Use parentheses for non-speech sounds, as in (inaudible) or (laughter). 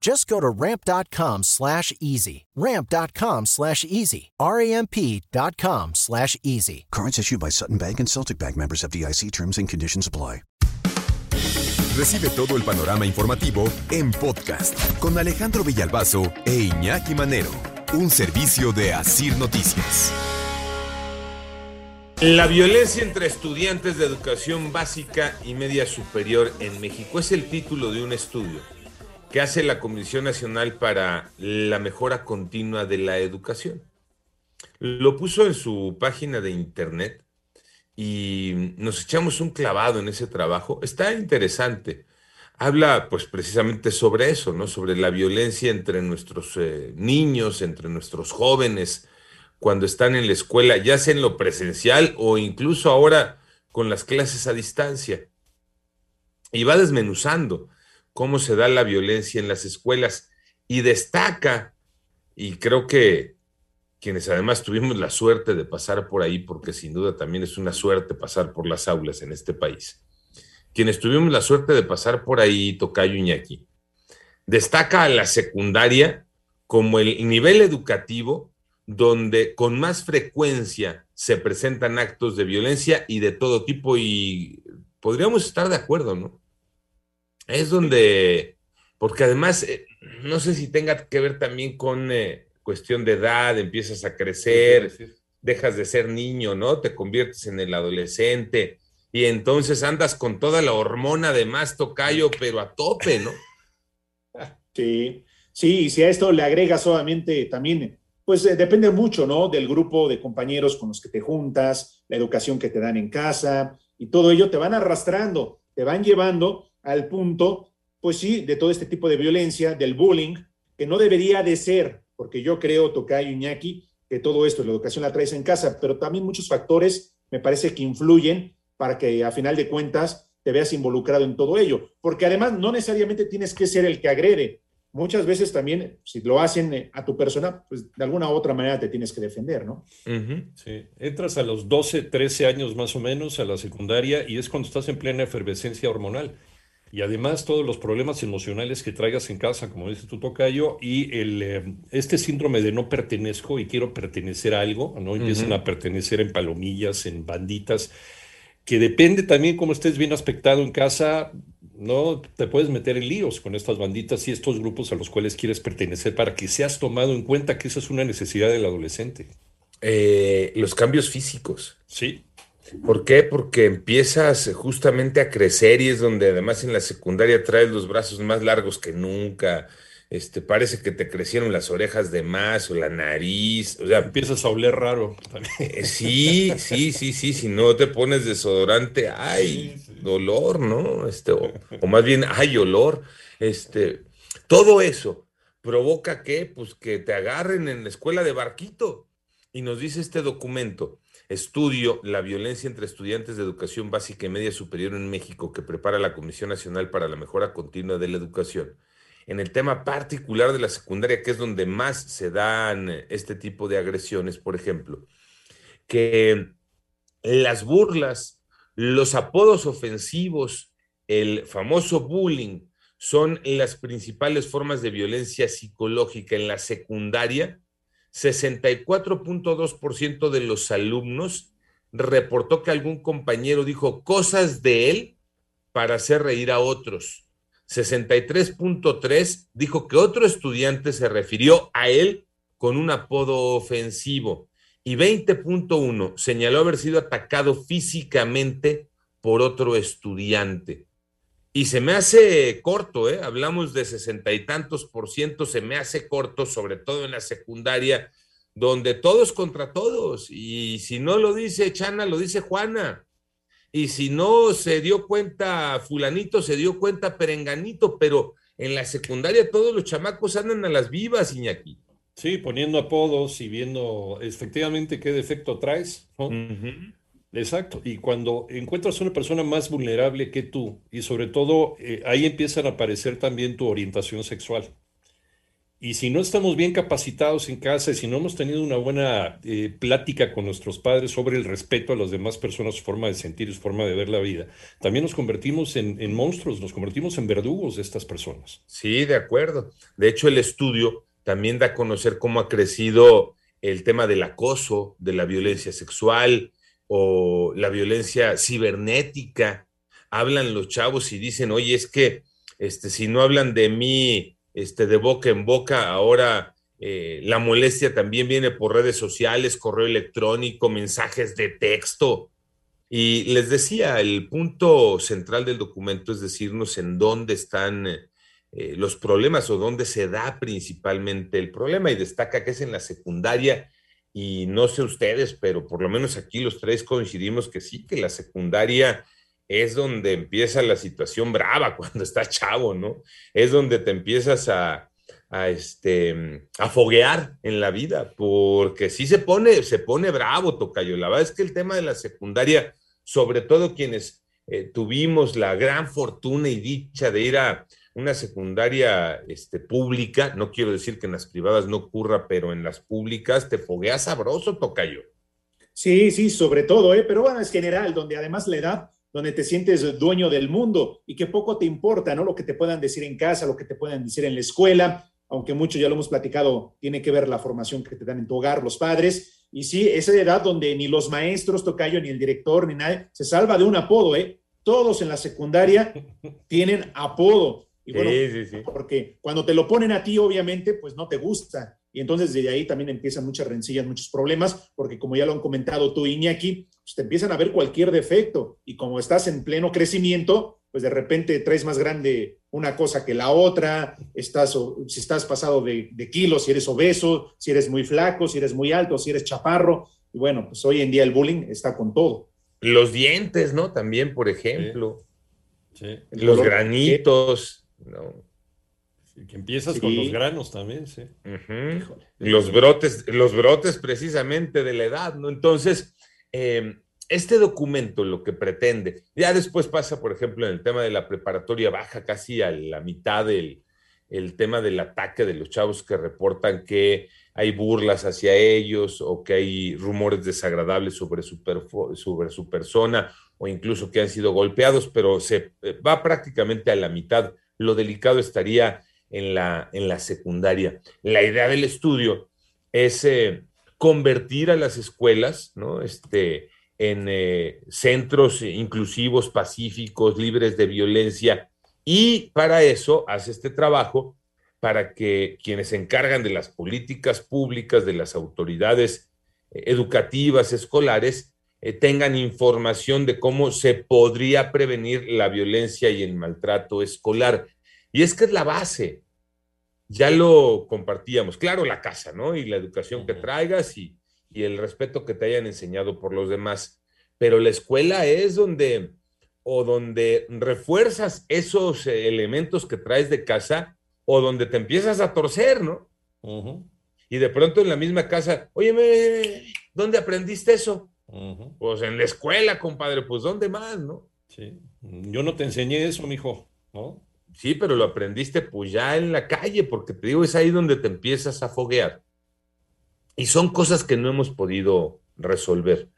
Just go to ramp.com slash easy. Ramp.com slash easy. R-A-M-P.com slash easy. Cards issued by Sutton Bank and Celtic Bank members of DIC terms and conditions apply. Recibe todo el panorama informativo en podcast con Alejandro Villalbazo e Iñaki Manero. Un servicio de Asir Noticias. La violencia entre estudiantes de educación básica y media superior en México es el título de un estudio que hace la Comisión Nacional para la Mejora Continua de la Educación. Lo puso en su página de internet y nos echamos un clavado en ese trabajo. Está interesante. Habla pues precisamente sobre eso, ¿no? Sobre la violencia entre nuestros eh, niños, entre nuestros jóvenes, cuando están en la escuela, ya sea en lo presencial o incluso ahora con las clases a distancia. Y va desmenuzando cómo se da la violencia en las escuelas y destaca, y creo que quienes además tuvimos la suerte de pasar por ahí, porque sin duda también es una suerte pasar por las aulas en este país, quienes tuvimos la suerte de pasar por ahí, Tocayo Iñaki, destaca a la secundaria como el nivel educativo donde con más frecuencia se presentan actos de violencia y de todo tipo y podríamos estar de acuerdo, ¿no? Es donde, porque además, eh, no sé si tenga que ver también con eh, cuestión de edad, empiezas a crecer, dejas de ser niño, ¿no? Te conviertes en el adolescente y entonces andas con toda la hormona de más tocayo, pero a tope, ¿no? (laughs) Sí, sí, y si a esto le agregas solamente también pues eh, depende mucho, ¿no? Del grupo de compañeros con los que te juntas, la educación que te dan en casa y todo ello te van arrastrando, te van llevando al punto, pues sí, de todo este tipo de violencia, del bullying, que no debería de ser, porque yo creo, Tocayo Iñaki, que todo esto, la educación la traes en casa, pero también muchos factores me parece que influyen para que a final de cuentas te veas involucrado en todo ello, porque además no necesariamente tienes que ser el que agrede, muchas veces también, si lo hacen eh, a tu persona, pues de alguna u otra manera te tienes que defender, ¿no? Sí, entras a los 12, 13 años más o menos a la secundaria y es cuando estás en plena efervescencia hormonal. Y además todos los problemas emocionales que traigas en casa, como dice tu tocayo, y el, eh, este síndrome de no pertenezco y quiero pertenecer a algo, ¿no? Empiezan a pertenecer en palomillas, en banditas, que depende también cómo estés bien aspectado en casa, no te puedes meter en líos con estas banditas y estos grupos a los cuales quieres pertenecer para que seas tomado en cuenta que esa es una necesidad del adolescente. Eh, los cambios físicos. Sí. ¿Por qué? Porque empiezas justamente a crecer y es donde además en la secundaria traes los brazos más largos que nunca, este, parece que te crecieron las orejas de más o la nariz, o sea, empiezas a oler raro. Eh, sí, sí, sí, sí, si no te pones desodorante, ay, dolor, ¿no? Este, o, o, más bien, hay olor, este, todo eso provoca que, pues, que te agarren en la escuela de barquito. Y nos dice este documento, estudio la violencia entre estudiantes de educación básica y media superior en México que prepara la Comisión Nacional para la Mejora Continua de la Educación en el tema particular de la secundaria, que es donde más se dan eh, este tipo de agresiones, por ejemplo, que las burlas, los apodos ofensivos, el famoso bullying, son las principales formas de violencia psicológica en la secundaria. 64.2% de los alumnos reportó que algún compañero dijo cosas de él para hacer reír a otros. 63.3 dijo que otro estudiante se refirió a él con un apodo ofensivo y 20.1 señaló haber sido atacado físicamente por otro estudiante. Y se me hace corto, ¿eh? hablamos de sesenta y tantos por ciento, se me hace corto, sobre todo en la secundaria, donde todos contra todos. Y si no lo dice Chana, lo dice Juana. Y si no se dio cuenta fulanito, se dio cuenta perenganito, pero en la secundaria todos los chamacos andan a las vivas, Iñaki. Sí, poniendo apodos y viendo efectivamente qué defecto traes. Exacto. Y cuando encuentras una persona más vulnerable que tú, y sobre todo eh, ahí empiezan a aparecer también tu orientación sexual. Y si no estamos bien capacitados en casa y si no hemos tenido una buena eh, plática con nuestros padres sobre el respeto a las demás personas, su forma de sentir, su forma de ver la vida, también nos convertimos en, en monstruos, nos convertimos en verdugos de estas personas. Sí, de acuerdo. De hecho, el estudio también da a conocer cómo ha crecido el tema del acoso, de la violencia sexual o la violencia cibernética. Hablan los chavos y dicen, oye, es que este, si no hablan de mí este, de boca en boca. Ahora eh, la molestia también viene por redes sociales, correo electrónico, mensajes de texto. Y les decía, el punto central del documento es decirnos en dónde están eh, los problemas o dónde se da principalmente el problema y destaca que es en la secundaria y no sé ustedes, pero por lo menos aquí los tres coincidimos que sí, que la secundaria es donde empieza la situación brava (laughs) cuando está chavo, ¿no? Es donde te empiezas a, a, este, a foguear en la vida, porque sí se pone, se pone bravo, Tocayo. La verdad es que el tema de la secundaria, sobre todo quienes eh, tuvimos la gran fortuna y dicha de ir a una secundaria este, pública, no quiero decir que en las privadas no ocurra, pero en las públicas te fogueas sabroso, Tocayo. Sí, sí, sobre todo, ¿eh? pero bueno, es general, donde además la edad donde te sientes dueño del mundo y que poco te importa, ¿no? Lo que te puedan decir en casa, lo que te puedan decir en la escuela, aunque mucho ya lo hemos platicado, tiene que ver la formación que te dan en tu hogar, los padres. Y sí, esa edad donde ni los maestros, Tocayo, ni el director, ni nadie, se salva de un apodo, ¿eh? Todos en la secundaria tienen apodo. Y bueno, sí, sí, sí. porque cuando te lo ponen a ti, obviamente, pues no te gusta. Y entonces desde ahí también empiezan muchas rencillas, muchos problemas, porque como ya lo han comentado tú, Iñaki, pues te empiezan a ver cualquier defecto y como estás en pleno crecimiento, pues de repente traes más grande una cosa que la otra, estás, si estás pasado de, de kilos, si eres obeso, si eres muy flaco, si eres muy alto, si eres chaparro, y bueno, pues hoy en día el bullying está con todo. Los dientes, ¿no? También, por ejemplo. Sí. Los granitos, ¿no? que empiezas con los granos también, sí. Los brotes, los brotes precisamente de la edad, ¿no? Entonces, em, este documento lo que pretende, ya después pasa, por ejemplo, en el tema de la preparatoria baja casi a la mitad del el tema del ataque de los chavos que reportan que hay burlas hacia ellos o que hay rumores desagradables sobre su, sobre su persona o incluso que han sido golpeados, pero se eh, va prácticamente a la mitad. Lo delicado estaría en la, en la secundaria. La idea del estudio es eh, convertir a las escuelas ¿no? este, en eh, centros inclusivos, pacíficos, libres de violencia, y para eso hace este trabajo para que quienes se encargan de las políticas públicas, de las autoridades eh, educativas, escolares, tengan información de cómo se podría prevenir la violencia y el maltrato escolar. Y es que es la base. Ya lo compartíamos. Claro, la casa, ¿no? Y la educación que traigas y, el respeto que te hayan enseñado por los demás. Pero la escuela es donde, o donde refuerzas esos elementos que traes de casa, o donde te empiezas a torcer, ¿no? Y de pronto en la misma casa, oye, ¿dónde aprendiste eso? Pues en la escuela, compadre, pues ¿dónde más, no? Sí. Yo no te enseñé eso, mijo, ¿no? Sí, pero lo aprendiste pues ya en la calle, porque te digo, es ahí donde te empiezas a foguear. Y son cosas que no hemos podido resolver.